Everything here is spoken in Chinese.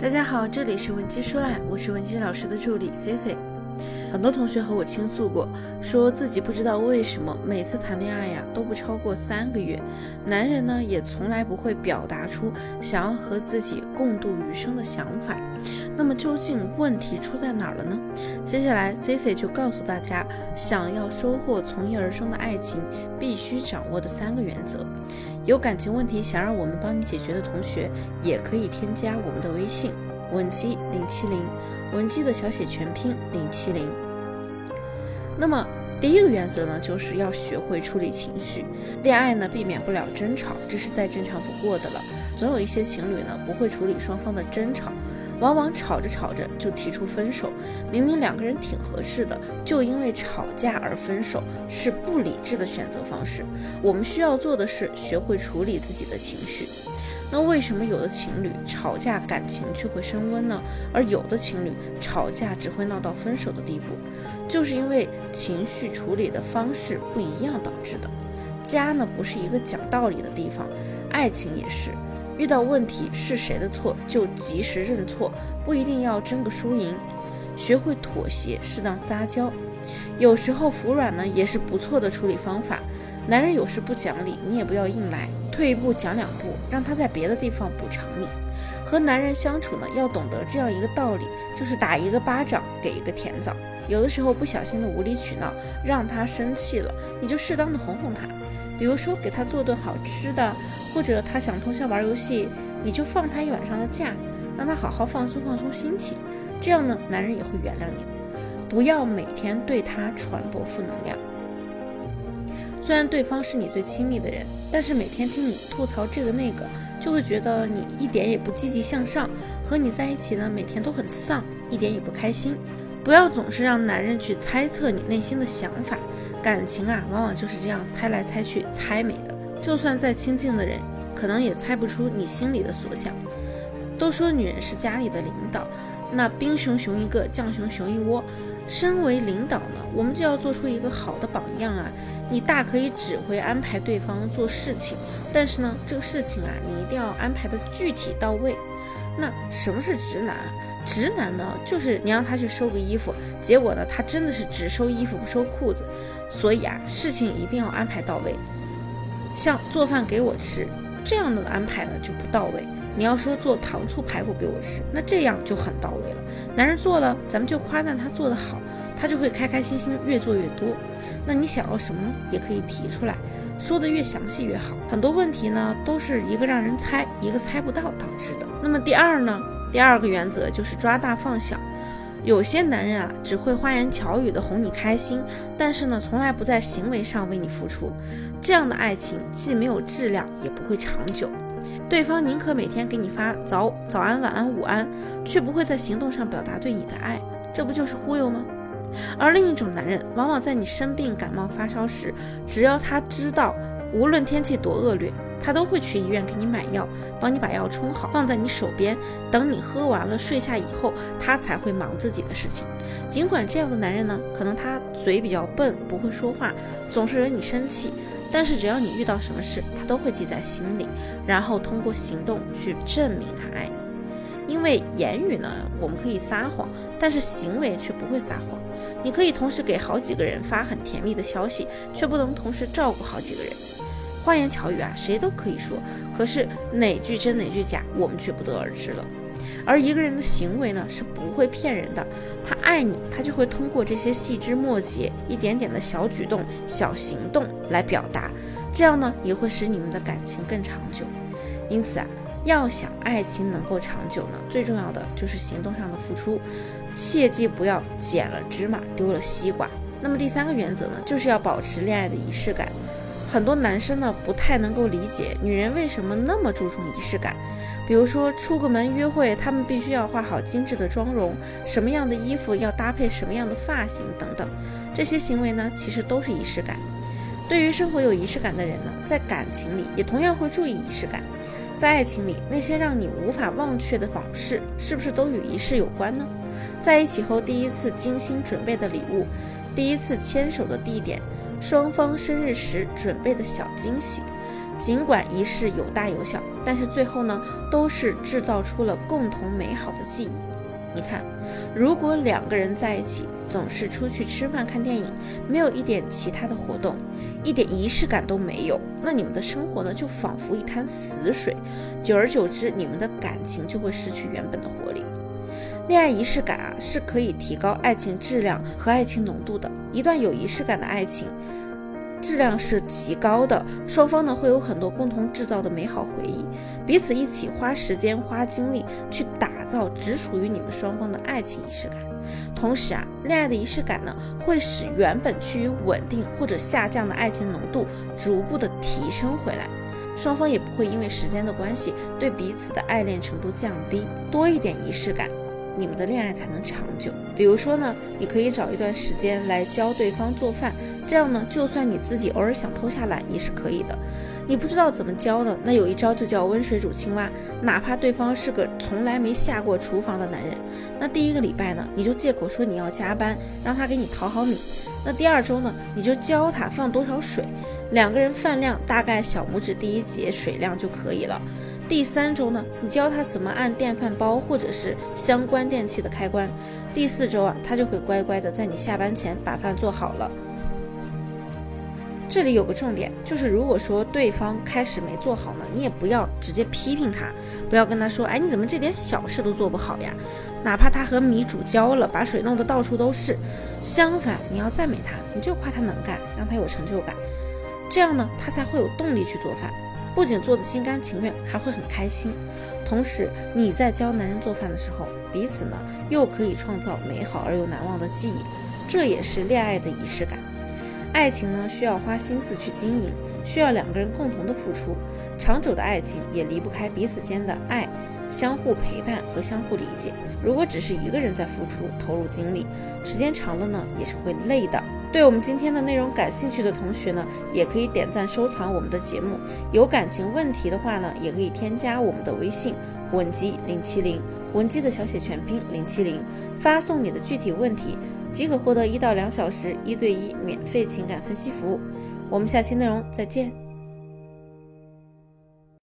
大家好，这里是文姬说爱，我是文姬老师的助理 C C。很多同学和我倾诉过，说自己不知道为什么每次谈恋爱呀都不超过三个月，男人呢也从来不会表达出想要和自己共度余生的想法。那么究竟问题出在哪儿了呢？接下来 C C 就告诉大家，想要收获从一而终的爱情，必须掌握的三个原则。有感情问题想让我们帮你解决的同学，也可以添加我们的微信文姬零七零，文姬的小写全拼零七零。那么第一个原则呢，就是要学会处理情绪。恋爱呢，避免不了争吵，这是再正常不过的了。总有一些情侣呢，不会处理双方的争吵，往往吵着吵着就提出分手。明明两个人挺合适的，就因为吵架而分手，是不理智的选择方式。我们需要做的是学会处理自己的情绪。那为什么有的情侣吵架感情却会升温呢？而有的情侣吵架只会闹到分手的地步，就是因为情绪处理的方式不一样导致的。家呢不是一个讲道理的地方，爱情也是。遇到问题是谁的错，就及时认错，不一定要争个输赢，学会妥协，适当撒娇，有时候服软呢也是不错的处理方法。男人有时不讲理，你也不要硬来，退一步讲两步，让他在别的地方补偿你。和男人相处呢，要懂得这样一个道理，就是打一个巴掌给一个甜枣。有的时候不小心的无理取闹，让他生气了，你就适当的哄哄他。比如说给他做顿好吃的，或者他想通宵玩游戏，你就放他一晚上的假，让他好好放松放松心情。这样呢，男人也会原谅你。不要每天对他传播负能量。虽然对方是你最亲密的人，但是每天听你吐槽这个那个，就会觉得你一点也不积极向上。和你在一起呢，每天都很丧，一点也不开心。不要总是让男人去猜测你内心的想法，感情啊，往往就是这样猜来猜去猜没的。就算再亲近的人，可能也猜不出你心里的所想。都说女人是家里的领导，那兵熊熊一个，将熊熊一窝。身为领导呢，我们就要做出一个好的榜样啊。你大可以指挥安排对方做事情，但是呢，这个事情啊，你一定要安排的具体到位。那什么是直男？直男呢，就是你让他去收个衣服，结果呢，他真的是只收衣服不收裤子。所以啊，事情一定要安排到位。像做饭给我吃这样的安排呢就不到位。你要说做糖醋排骨给我吃，那这样就很到位了。男人做了，咱们就夸赞他做得好，他就会开开心心越做越多。那你想要什么呢？也可以提出来，说的越详细越好。很多问题呢，都是一个让人猜，一个猜不到导致的。那么第二呢？第二个原则就是抓大放小。有些男人啊，只会花言巧语的哄你开心，但是呢，从来不在行为上为你付出。这样的爱情既没有质量，也不会长久。对方宁可每天给你发早早安、晚安、午安，却不会在行动上表达对你的爱，这不就是忽悠吗？而另一种男人，往往在你生病、感冒、发烧时，只要他知道，无论天气多恶劣。他都会去医院给你买药，帮你把药冲好，放在你手边。等你喝完了睡下以后，他才会忙自己的事情。尽管这样的男人呢，可能他嘴比较笨，不会说话，总是惹你生气，但是只要你遇到什么事，他都会记在心里，然后通过行动去证明他爱你。因为言语呢，我们可以撒谎，但是行为却不会撒谎。你可以同时给好几个人发很甜蜜的消息，却不能同时照顾好几个人。花言巧语啊，谁都可以说，可是哪句真哪句假，我们却不得而知了。而一个人的行为呢，是不会骗人的。他爱你，他就会通过这些细枝末节、一点点的小举动、小行动来表达，这样呢，也会使你们的感情更长久。因此啊，要想爱情能够长久呢，最重要的就是行动上的付出，切记不要捡了芝麻丢了西瓜。那么第三个原则呢，就是要保持恋爱的仪式感。很多男生呢不太能够理解女人为什么那么注重仪式感，比如说出个门约会，他们必须要化好精致的妆容，什么样的衣服要搭配什么样的发型等等，这些行为呢其实都是仪式感。对于生活有仪式感的人呢，在感情里也同样会注意仪式感。在爱情里，那些让你无法忘却的往事，是不是都与仪式有关呢？在一起后第一次精心准备的礼物，第一次牵手的地点。双方生日时准备的小惊喜，尽管仪式有大有小，但是最后呢，都是制造出了共同美好的记忆。你看，如果两个人在一起总是出去吃饭、看电影，没有一点其他的活动，一点仪式感都没有，那你们的生活呢，就仿佛一滩死水。久而久之，你们的感情就会失去原本的活力。恋爱仪式感啊，是可以提高爱情质量和爱情浓度的。一段有仪式感的爱情。质量是极高的，双方呢会有很多共同制造的美好回忆，彼此一起花时间花精力去打造只属于你们双方的爱情仪式感。同时啊，恋爱的仪式感呢会使原本趋于稳定或者下降的爱情浓度逐步的提升回来，双方也不会因为时间的关系对彼此的爱恋程度降低。多一点仪式感。你们的恋爱才能长久。比如说呢，你可以找一段时间来教对方做饭，这样呢，就算你自己偶尔想偷下懒也是可以的。你不知道怎么教呢？那有一招就叫温水煮青蛙。哪怕对方是个从来没下过厨房的男人，那第一个礼拜呢，你就借口说你要加班，让他给你淘好米。那第二周呢，你就教他放多少水，两个人饭量大概小拇指第一节水量就可以了。第三周呢，你教他怎么按电饭煲或者是相关电器的开关。第四周啊，他就会乖乖的在你下班前把饭做好了。这里有个重点，就是如果说对方开始没做好呢，你也不要直接批评他，不要跟他说，哎，你怎么这点小事都做不好呀？哪怕他和米煮焦了，把水弄得到处都是。相反，你要赞美他，你就夸他能干，让他有成就感，这样呢，他才会有动力去做饭。不仅做的心甘情愿，还会很开心。同时，你在教男人做饭的时候，彼此呢又可以创造美好而又难忘的记忆，这也是恋爱的仪式感。爱情呢需要花心思去经营，需要两个人共同的付出。长久的爱情也离不开彼此间的爱。相互陪伴和相互理解。如果只是一个人在付出、投入精力，时间长了呢，也是会累的。对我们今天的内容感兴趣的同学呢，也可以点赞收藏我们的节目。有感情问题的话呢，也可以添加我们的微信文姬零七零，文姬的小写全拼零七零，发送你的具体问题，即可获得一到两小时一对一免费情感分析服务。我们下期内容再见。